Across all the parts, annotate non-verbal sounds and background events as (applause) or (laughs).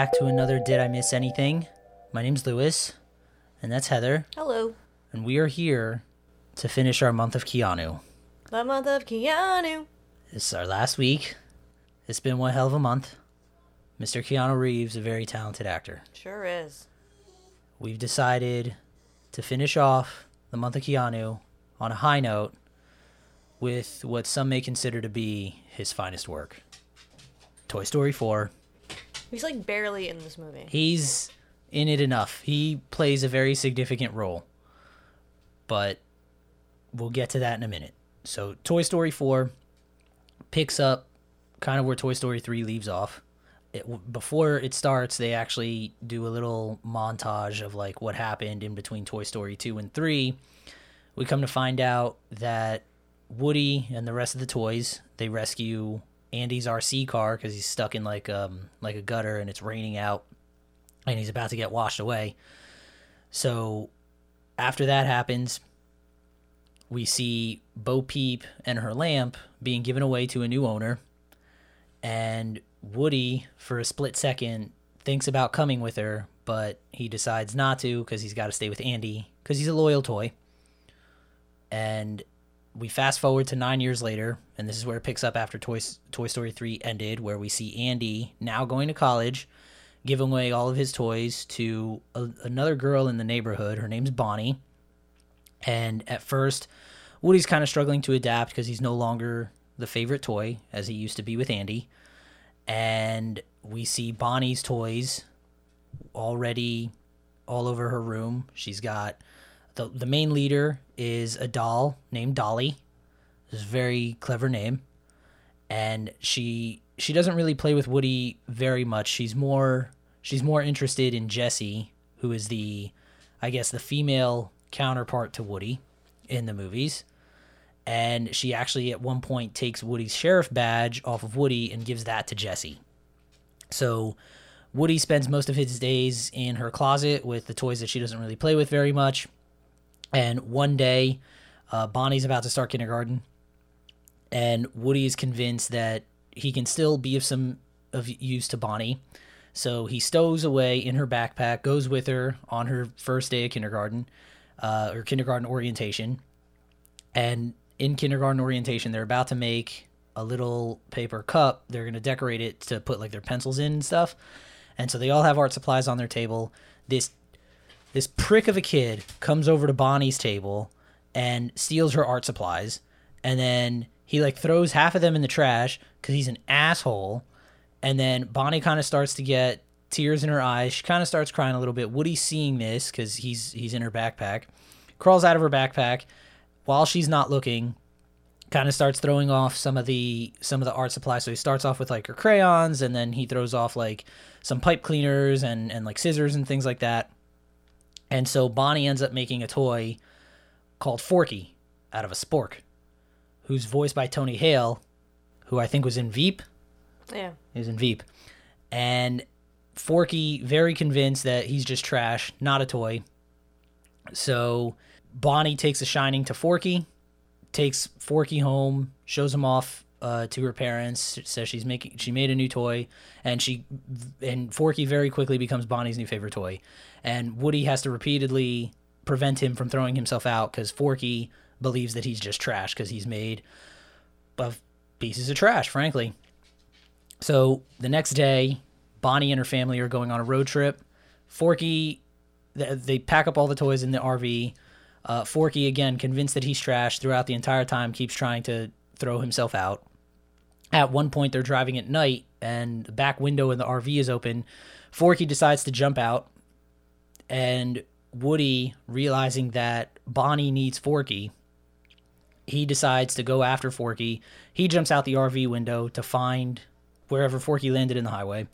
back to another Did I Miss Anything? My name's Lewis, and that's Heather, Hello. and we are here to finish our month of Keanu. The month of Keanu. This is our last week. It's been one hell of a month. Mr. Keanu Reeves, a very talented actor. Sure is. We've decided to finish off the month of Keanu on a high note with what some may consider to be his finest work Toy Story 4. He's like barely in this movie. He's in it enough. He plays a very significant role. But we'll get to that in a minute. So, Toy Story 4 picks up kind of where Toy Story 3 leaves off. It, before it starts, they actually do a little montage of like what happened in between Toy Story 2 and 3. We come to find out that Woody and the rest of the toys, they rescue Andy's RC car cuz he's stuck in like um like a gutter and it's raining out and he's about to get washed away. So after that happens, we see Bo Peep and her lamp being given away to a new owner. And Woody, for a split second, thinks about coming with her, but he decides not to because he's got to stay with Andy because he's a loyal toy. And we fast forward to nine years later, and this is where it picks up after Toy, Toy Story 3 ended, where we see Andy now going to college, giving away all of his toys to a, another girl in the neighborhood. Her name's Bonnie. And at first, Woody's kind of struggling to adapt because he's no longer the favorite toy as he used to be with Andy. And we see Bonnie's toys already all over her room. She's got the the main leader is a doll named Dolly. It's a very clever name. And she she doesn't really play with Woody very much. She's more she's more interested in Jessie, who is the I guess the female counterpart to Woody in the movies. And she actually at one point takes Woody's sheriff badge off of Woody and gives that to Jessie. So Woody spends most of his days in her closet with the toys that she doesn't really play with very much. And one day, uh, Bonnie's about to start kindergarten, and Woody is convinced that he can still be of some of use to Bonnie. So he stows away in her backpack, goes with her on her first day of kindergarten, uh, or kindergarten orientation. And in kindergarten orientation, they're about to make a little paper cup. They're going to decorate it to put like their pencils in and stuff. And so they all have art supplies on their table. This this prick of a kid comes over to Bonnie's table and steals her art supplies. And then he like throws half of them in the trash because he's an asshole. And then Bonnie kind of starts to get tears in her eyes. She kind of starts crying a little bit. Woody's seeing this because he's he's in her backpack. Crawls out of her backpack while she's not looking. Kind of starts throwing off some of the some of the art supplies. So he starts off with like her crayons, and then he throws off like some pipe cleaners and and like scissors and things like that. And so Bonnie ends up making a toy called Forky out of a spork, who's voiced by Tony Hale, who I think was in Veep. Yeah. He was in Veep. And Forky, very convinced that he's just trash, not a toy. So Bonnie takes a shining to Forky, takes Forky home, shows him off uh, to her parents, says she's making she made a new toy, and she and Forky very quickly becomes Bonnie's new favorite toy. And Woody has to repeatedly prevent him from throwing himself out because Forky believes that he's just trash because he's made of pieces of trash, frankly. So the next day, Bonnie and her family are going on a road trip. Forky, they pack up all the toys in the RV. Uh, Forky, again, convinced that he's trash throughout the entire time, keeps trying to throw himself out. At one point, they're driving at night, and the back window in the RV is open. Forky decides to jump out, and Woody, realizing that Bonnie needs Forky, he decides to go after Forky. He jumps out the RV window to find wherever Forky landed in the highway.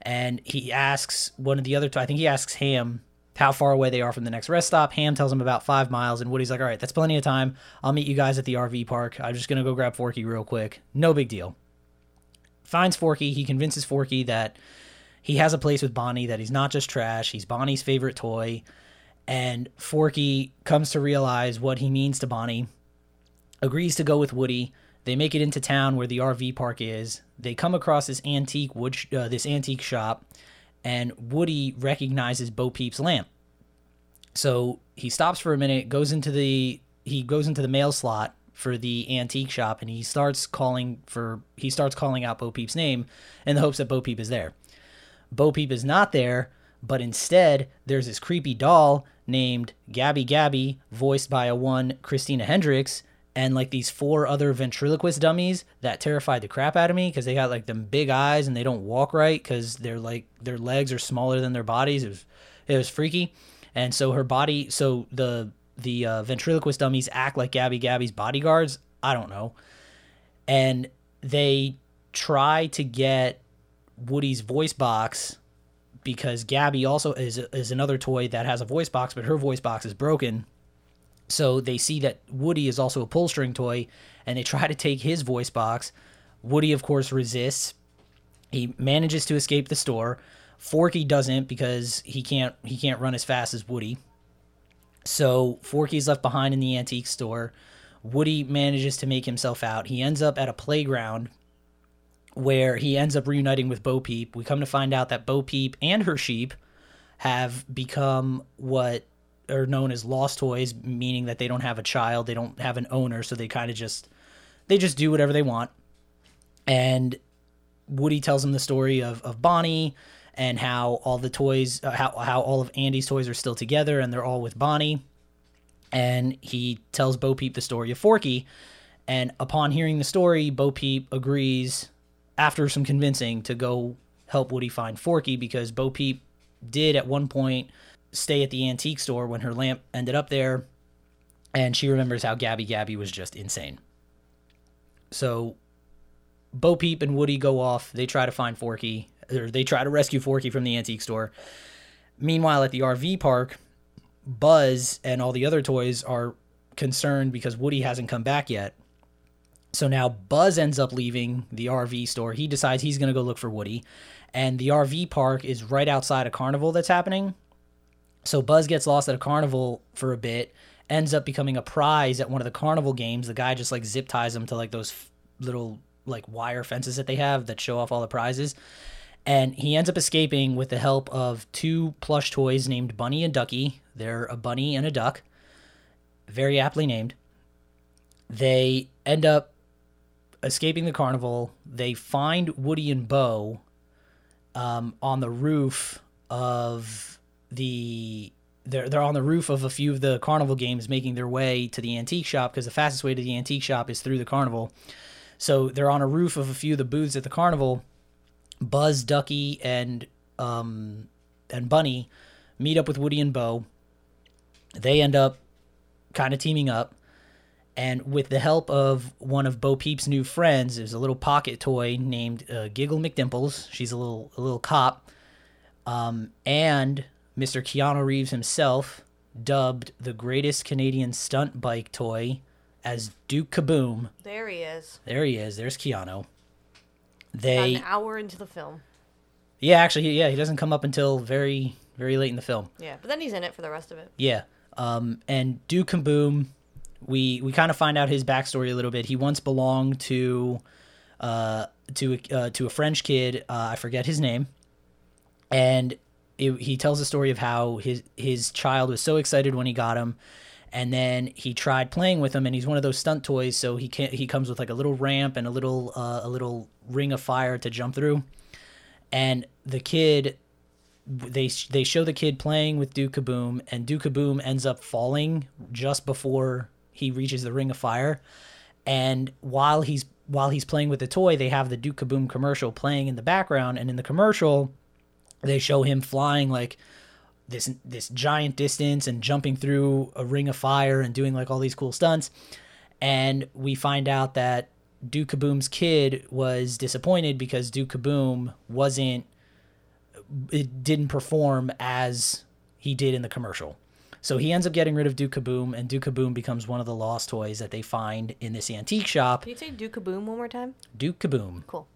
And he asks one of the other I think he asks Ham how far away they are from the next rest stop. Ham tells him about five miles, and Woody's like, all right, that's plenty of time. I'll meet you guys at the RV park. I'm just going to go grab Forky real quick. No big deal. Finds Forky. He convinces Forky that he has a place with Bonnie, that he's not just trash. He's Bonnie's favorite toy. And Forky comes to realize what he means to Bonnie, agrees to go with Woody. They make it into town where the RV park is. They come across this antique wood, sh- uh, this antique shop, and Woody recognizes Bo Peep's lamp. So he stops for a minute, goes into the he goes into the mail slot for the antique shop, and he starts calling for he starts calling out Bo Peep's name in the hopes that Bo Peep is there. Bo Peep is not there, but instead there's this creepy doll named Gabby Gabby, voiced by a one Christina Hendricks, and like these four other ventriloquist dummies that terrified the crap out of me because they got like them big eyes and they don't walk right because they're like their legs are smaller than their bodies. It was it was freaky, and so her body, so the the uh, ventriloquist dummies act like Gabby Gabby's bodyguards. I don't know, and they try to get Woody's voice box because Gabby also is is another toy that has a voice box, but her voice box is broken. So they see that Woody is also a pull string toy, and they try to take his voice box. Woody, of course, resists. He manages to escape the store. Forky doesn't because he can't he can't run as fast as Woody. So Forky's left behind in the antique store. Woody manages to make himself out. He ends up at a playground where he ends up reuniting with Bo Peep. We come to find out that Bo Peep and her sheep have become what are known as lost toys, meaning that they don't have a child, they don't have an owner, so they kind of just they just do whatever they want. And Woody tells him the story of, of Bonnie and how all the toys, uh, how, how all of Andy's toys are still together and they're all with Bonnie. And he tells Bo Peep the story of Forky. And upon hearing the story, Bo Peep agrees, after some convincing, to go help Woody find Forky because Bo Peep did at one point stay at the antique store when her lamp ended up there. And she remembers how Gabby Gabby was just insane. So Bo Peep and Woody go off. They try to find Forky, or they try to rescue Forky from the antique store. Meanwhile, at the RV park, Buzz and all the other toys are concerned because Woody hasn't come back yet. So now Buzz ends up leaving the RV store. He decides he's going to go look for Woody. And the RV park is right outside a carnival that's happening. So Buzz gets lost at a carnival for a bit, ends up becoming a prize at one of the carnival games. The guy just like zip ties him to like those f- little like wire fences that they have that show off all the prizes. And he ends up escaping with the help of two plush toys named Bunny and Ducky. They're a bunny and a duck, very aptly named. They end up escaping the carnival. They find Woody and Bo um, on the roof of the. They're, they're on the roof of a few of the carnival games making their way to the antique shop because the fastest way to the antique shop is through the carnival. So they're on a roof of a few of the booths at the carnival. Buzz, Ducky, and um, and Bunny meet up with Woody and Bo. They end up kind of teaming up, and with the help of one of Bo Peep's new friends, there's a little pocket toy named uh, Giggle McDimples. She's a little a little cop, um, and Mr. Keanu Reeves himself, dubbed the greatest Canadian stunt bike toy as Duke Caboom. There he is. There he is. There's Keanu. About They an hour into the film. Yeah, actually, yeah, he doesn't come up until very, very late in the film. Yeah, but then he's in it for the rest of it. Yeah, um, and Duke Caboom, we we kind of find out his backstory a little bit. He once belonged to, uh, to uh, to a French kid. Uh, I forget his name, and it, he tells the story of how his his child was so excited when he got him. And then he tried playing with him, and he's one of those stunt toys. So he can he comes with like a little ramp and a little uh, a little ring of fire to jump through. And the kid they they show the kid playing with Duke Caboom, and Duke Caboom ends up falling just before he reaches the ring of fire. And while he's while he's playing with the toy, they have the Duke Caboom commercial playing in the background, and in the commercial, they show him flying like this this giant distance and jumping through a ring of fire and doing like all these cool stunts. And we find out that Duke Caboom's kid was disappointed because Duke Caboom wasn't it didn't perform as he did in the commercial. So he ends up getting rid of Duke Caboom, and Duke Caboom becomes one of the lost toys that they find in this antique shop. Can you say Duke Caboom one more time? Duke Caboom, Cool.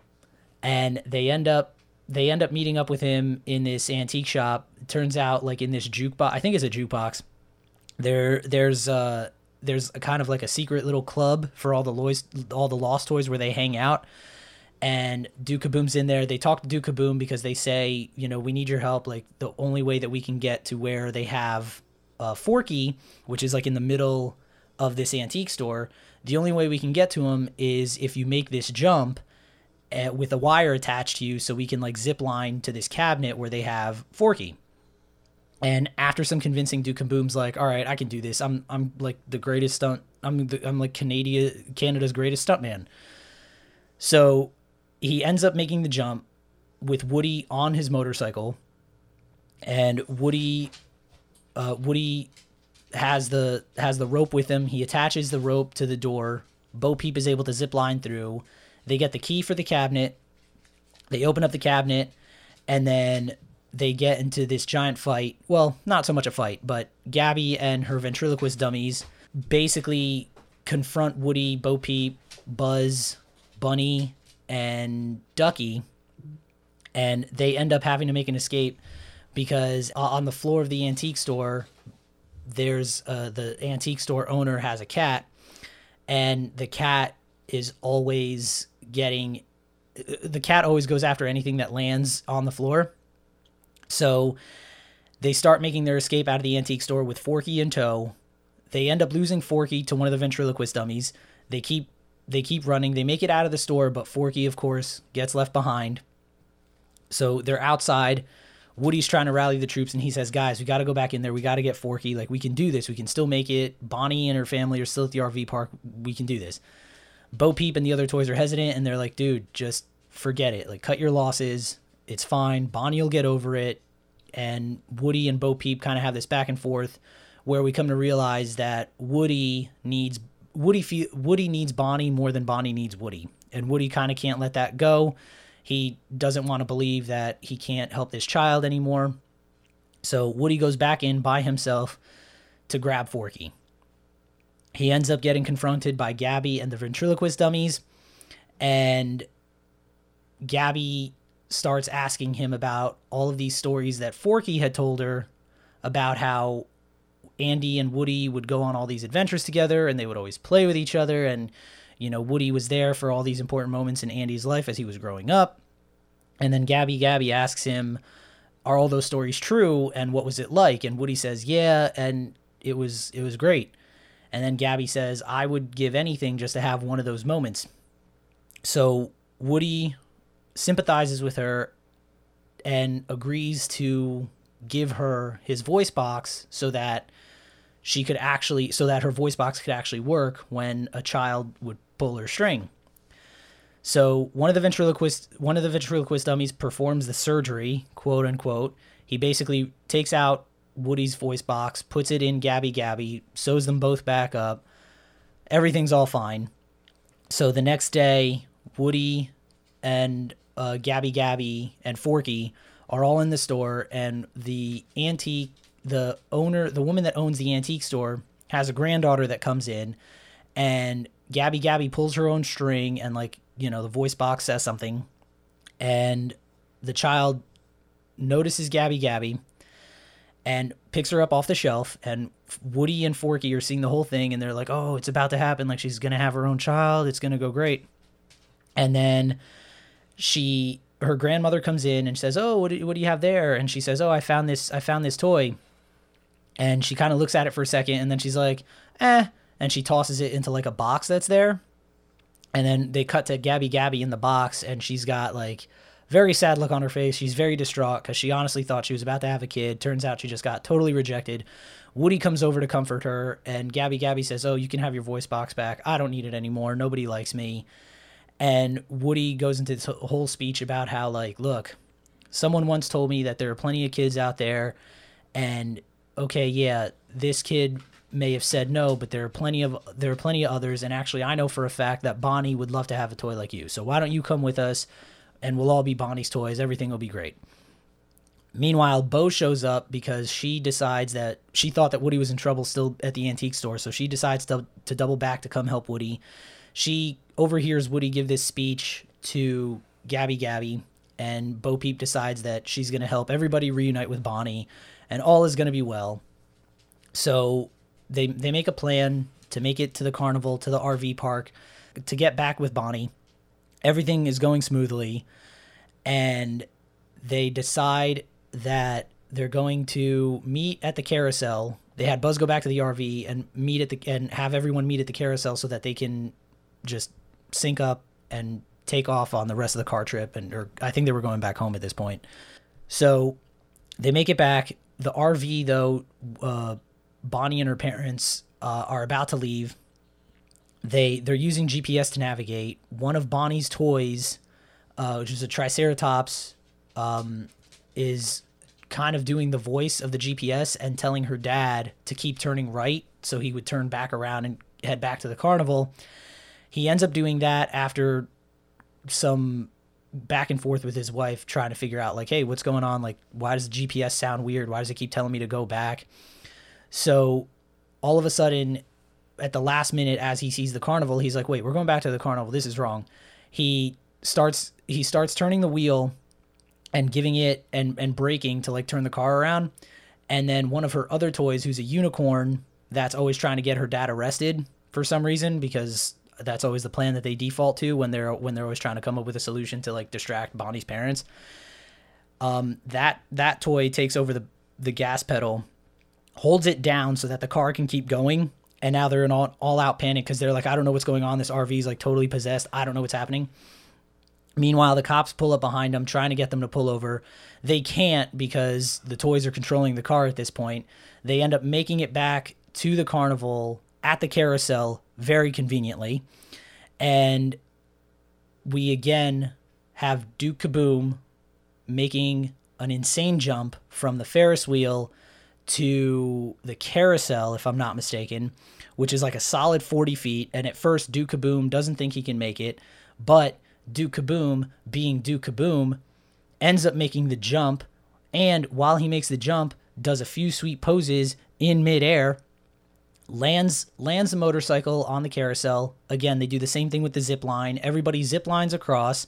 and they end up they end up meeting up with him in this antique shop. It turns out, like in this jukebox, I think it's a jukebox. There, there's uh, there's a kind of like a secret little club for all the lois all the lost toys where they hang out and Duke Caboom's in there. They talk to Duke Caboom because they say, you know, we need your help. Like the only way that we can get to where they have uh, Forky, which is like in the middle of this antique store, the only way we can get to him is if you make this jump uh, with a wire attached to you, so we can like zip line to this cabinet where they have Forky. And after some convincing, Duke Caboom's like, "All right, I can do this. I'm I'm like the greatest stunt. I'm the, I'm like Canada Canada's greatest stuntman." So he ends up making the jump with Woody on his motorcycle, and Woody, uh, Woody has the has the rope with him. He attaches the rope to the door. Bo Peep is able to zip line through. They get the key for the cabinet. They open up the cabinet, and then they get into this giant fight. Well, not so much a fight, but Gabby and her ventriloquist dummies basically confront Woody, Bo Peep, Buzz, Bunny, and Ducky, and they end up having to make an escape because uh, on the floor of the antique store, there's uh, the antique store owner has a cat, and the cat is always getting the cat always goes after anything that lands on the floor. So they start making their escape out of the antique store with Forky in tow. They end up losing Forky to one of the ventriloquist dummies. They keep they keep running. They make it out of the store, but Forky, of course, gets left behind. So they're outside. Woody's trying to rally the troops, and he says, "Guys, we got to go back in there. We got to get Forky. Like we can do this. We can still make it. Bonnie and her family are still at the RV park. We can do this." Bo Peep and the other toys are hesitant, and they're like, "Dude, just forget it. Like cut your losses. It's fine. Bonnie will get over it." And Woody and Bo Peep kind of have this back and forth, where we come to realize that Woody needs Woody Woody needs Bonnie more than Bonnie needs Woody, and Woody kind of can't let that go. He doesn't want to believe that he can't help this child anymore. So Woody goes back in by himself to grab Forky. He ends up getting confronted by Gabby and the ventriloquist dummies, and Gabby starts asking him about all of these stories that Forky had told her about how Andy and Woody would go on all these adventures together and they would always play with each other and you know Woody was there for all these important moments in Andy's life as he was growing up. And then Gabby Gabby asks him are all those stories true and what was it like and Woody says yeah and it was it was great. And then Gabby says I would give anything just to have one of those moments. So Woody sympathizes with her and agrees to give her his voice box so that she could actually so that her voice box could actually work when a child would pull her string. So one of the ventriloquist one of the ventriloquist dummies performs the surgery, quote unquote. He basically takes out Woody's voice box, puts it in Gabby Gabby, sews them both back up. Everything's all fine. So the next day, Woody and uh, Gabby Gabby and Forky are all in the store, and the antique, the owner, the woman that owns the antique store, has a granddaughter that comes in, and Gabby Gabby pulls her own string, and like you know, the voice box says something, and the child notices Gabby Gabby and picks her up off the shelf and Woody and Forky are seeing the whole thing and they're like, "Oh, it's about to happen. Like she's to have her own child. It's to go great." And then she her grandmother comes in and says, "Oh, what do, what do you have there?" And she says, "Oh, I found this I found this toy." And she kind of looks at it for a second and then she's like, "Eh," and she tosses it into like a box that's there. And then they cut to Gabby Gabby in the box and she's got like very sad look on her face. She's very distraught cuz she honestly thought she was about to have a kid. Turns out she just got totally rejected. Woody comes over to comfort her and Gabby Gabby says, "Oh, you can have your voice box back. I don't need it anymore. Nobody likes me." And Woody goes into this whole speech about how, like, look, someone once told me that there are plenty of kids out there, and okay, yeah, this kid may have said no, but there are plenty of there are plenty of others, and actually, I know for a fact that Bonnie would love to have a toy like you. So why don't you come with us, and we'll all be Bonnie's toys. Everything will be great. Meanwhile, Bo shows up because she decides that she thought that Woody was in trouble still at the antique store, so she decides to, to double back to come help Woody. She overhears Woody give this speech to Gabby Gabby, and Bo Peep decides that she's going to help everybody reunite with Bonnie, and all is going to be well. So they they make a plan to make it to the carnival, to the RV park, to get back with Bonnie. Everything is going smoothly, and they decide that they're going to meet at the carousel. They had Buzz go back to the RV and meet at the and have everyone meet at the carousel so that they can just sync up and take off on the rest of the car trip. And or I think they were going back home at this point. So they make it back. The RV though, uh, Bonnie and her parents uh, are about to leave. They they're using GPS to navigate. One of Bonnie's toys, uh, which is a Triceratops, um, is kind of doing the voice of the GPS and telling her dad to keep turning right so he would turn back around and head back to the carnival. He ends up doing that after some back and forth with his wife trying to figure out like hey what's going on like why does the gps sound weird why does it keep telling me to go back so all of a sudden at the last minute as he sees the carnival he's like wait we're going back to the carnival this is wrong he starts he starts turning the wheel and giving it and and braking to like turn the car around and then one of her other toys who's a unicorn that's always trying to get her dad arrested for some reason because that's always the plan that they default to when they're when they're always trying to come up with a solution to like distract Bonnie's parents. Um, that that toy takes over the the gas pedal, holds it down so that the car can keep going. And now they're in all, all out panic because they're like, I don't know what's going on. This RV is like totally possessed. I don't know what's happening. Meanwhile, the cops pull up behind them, trying to get them to pull over. They can't because the toys are controlling the car at this point. They end up making it back to the carnival at the carousel very conveniently. And we again have Duke Caboom making an insane jump from the Ferris wheel to the carousel, if I'm not mistaken, which is like a solid 40 feet. And at first, Duke Caboom doesn't think he can make it, but Duke Caboom, being Duke Caboom, ends up making the jump. And while he makes the jump, does a few sweet poses in midair lands lands the motorcycle on the carousel. Again, they do the same thing with the zip line. Everybody zip lines across.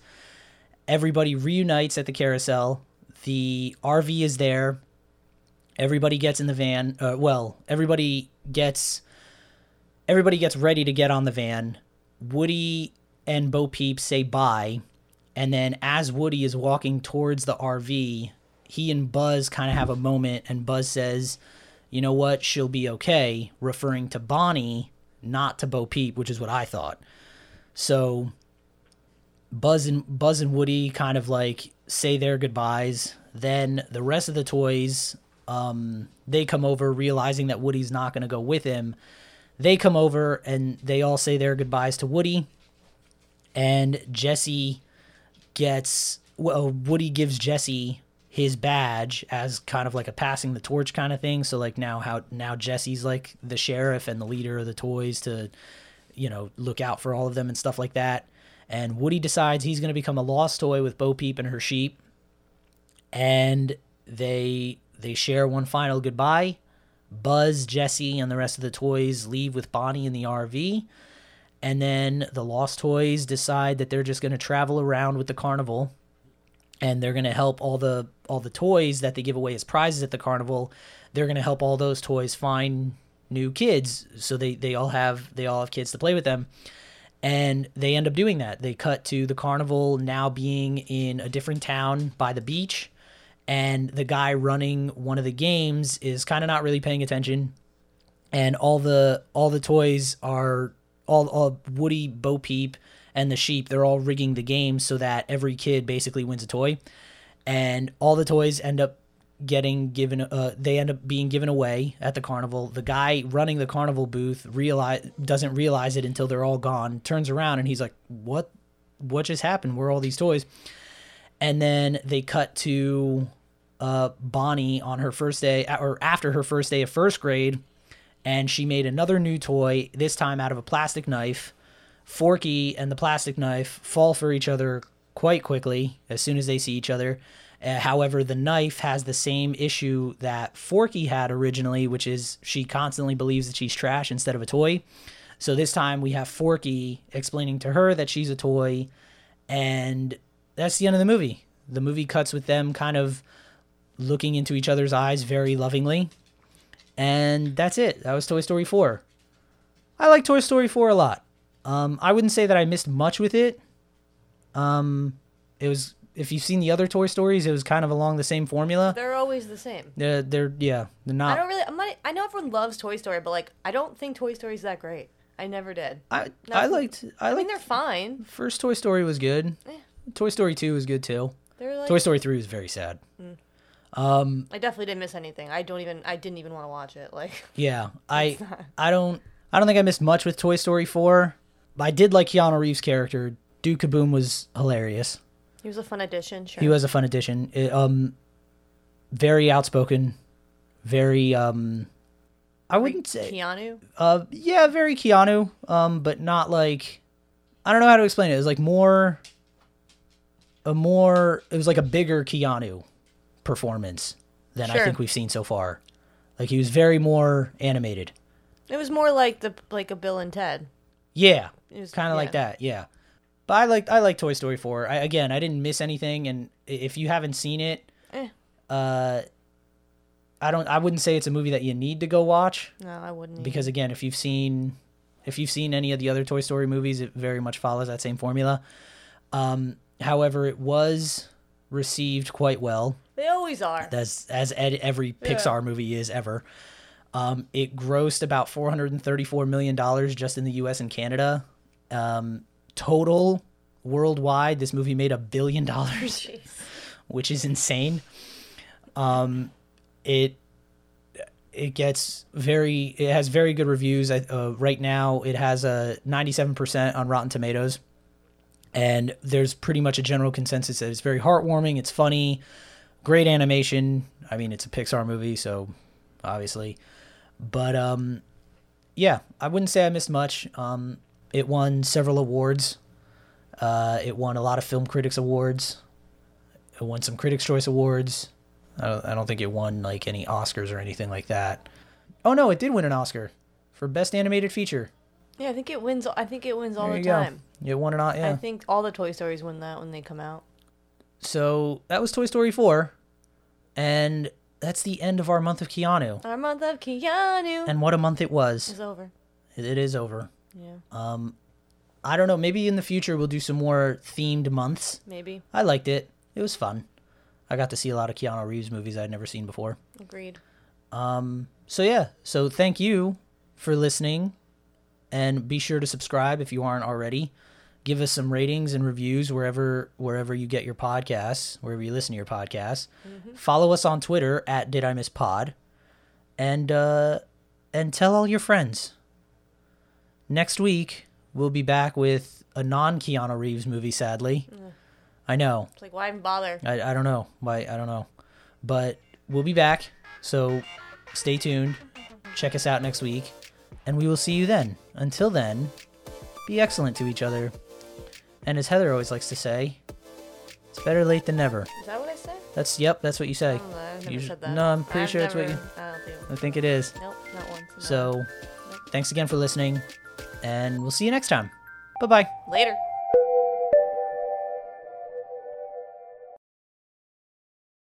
Everybody reunites at the carousel. The RV is there. Everybody gets in the van. Uh, well, everybody gets everybody gets ready to get on the van. Woody and Bo Peep say bye, and then as Woody is walking towards the RV, he and Buzz kind of have a moment, and Buzz says, you know what, she'll be okay, referring to Bonnie, not to Bo Peep, which is what I thought. So Buzz and Buzz and Woody kind of like say their goodbyes. Then the rest of the toys, um, they come over realizing that Woody's not going to go with him. They come over and they all say their goodbyes to Woody. And Jessie gets well, Woody gives Jessie his badge as kind of like a passing the torch kind of thing. So like now how now Jessie's like the sheriff and the leader of the toys to you know look out for all of them and stuff like that. And Woody decides he's going to become a lost toy with Bo Peep and her sheep. And they they share one final goodbye. Buzz, Jessie, and the rest of the toys leave with Bonnie in the RV. And then the Lost Toys decide that they're just going to travel around with the carnival and they're going to help all the all the toys that they give away as prizes at the carnival. They're going to help all those toys find new kids. So they they all have they all have kids to play with them. And they end up doing that. They cut to the carnival now being in a different town by the beach and the guy running one of the games is kind of not really paying attention and all the all the toys are all, all woody bo peep and the sheep, they're all rigging the game so that every kid basically wins a toy. And all the toys end up getting given uh they end up being given away at the carnival. The guy running the carnival booth realize doesn't realize it until they're all gone. Turns around and he's like, "What what just happened? Where are all these toys?" And then they cut to uh Bonnie on her first day or after her first day of first grade and she made another new toy this time out of a plastic knife Forky and the plastic knife fall for each other quite quickly as soon as they see each other. Uh, however, the knife has the same issue that Forky had originally, which is she constantly believes that she's trash instead of a toy. So this time we have Forky explaining to her that she's a toy, and that's the end of the movie. The movie cuts with them kind of looking into each other's eyes very lovingly. And that's it. That was Toy Story 4. I like Toy Story 4 a lot. Um, I wouldn't say that I missed much with it. Um, it was if you've seen the other Toy Stories, it was kind of along the same formula. They're always the same. They're, they're yeah, they're not. I don't really. I'm not. I know everyone loves Toy Story, but like, I don't think Toy Story's that great. I never did. I I liked I I mean, they're fine. first Toy Story was good. Eh. Toy Story 2 was good too. Like. Toy Story 3 was very sad. Um, I definitely didn't miss anything. I don't even. I didn't even want to watch it. Like, (laughs) yeah, I I don't I don't think I missed much with Toy Story 4. But I did like Keanu Reeves' character. Duke Caboom was hilarious. he was a fun addition. Sure. He was a fun addition. It, um, very outspoken, very um, I wouldn't say Keanu. uh, yeah, very Keanu. Um, but not like I don't know how to explain it. It was like more a more it was like a bigger Keanu performance than I think we've seen so far. Like he was very more animated. It was more like the like a Bill and Ted. Yeah, It was kind of like that. Yeah, but I like I like Toy Story four. I, again, I didn't miss anything, and if you haven't seen it, Eh. uh, I don't. I wouldn't say it's a movie that you need to go watch No, I wouldn't. because again, if you've seen if you've seen any of the other Toy Story movies, it very much follows that same formula. Um, however, it was received quite well they always are. as as ed, every Pixar movie is ever. Um, it grossed about four hundred and thirty-four million dollars just in the U.S. and Canada. Um, total worldwide, this movie made a billion dollars, (laughs) which is insane. Um, it it gets very it has very good reviews. I- Uh, right now, it has a ninety-seven percent on Rotten Tomatoes, and there's pretty much a general consensus that it's very heartwarming. It's funny great animation. I mean, it's a Pixar movie, so obviously. But um yeah, I wouldn't say I missed much. Um it won several awards. Uh it won a lot of film critics awards. It won some critics choice awards. I don't, I don't think it won like any Oscars or anything like that. Oh no, it did win an Oscar for best animated feature. Yeah, I think it wins. I think it wins all There the you go. time. It won an O- yeah. I think all the Toy Stories win that when they come out. So that was Toy Story 4 and that's the end of our month of Keanu. Our month of Keanu And what a month it was. is over. It, it is over. Yeah, Um, I don't know. Maybe in the future we'll do some more themed months. maybe. I liked it. It was fun. I got to see a lot of Keanu Reeves movies I'd never seen before. Agreed. Um, so yeah. So thank you for listening, and be sure to subscribe if you aren't already. Give us some ratings and reviews wherever wherever you get your podcasts, wherever you listen to your podcasts. Follow us on Twitter at Did I Miss Pod, and uh, and tell all your friends. Next week we'll be back with a non Keanu Reeves movie. Sadly, I know. It's like why even bother? I, I don't know why I don't know, but we'll be back. So stay tuned. Check us out next week, and we will see you then. Until then, be excellent to each other. And as Heather always likes to say, it's better late than never. Is that what I said? That's yep. That's what you say. Oh, never You no, I'm pretty I've sure that's what you- I think. I think it is. Nope, not once. no. So, thanks again for listening, and we'll see you next time. Bye bye. later.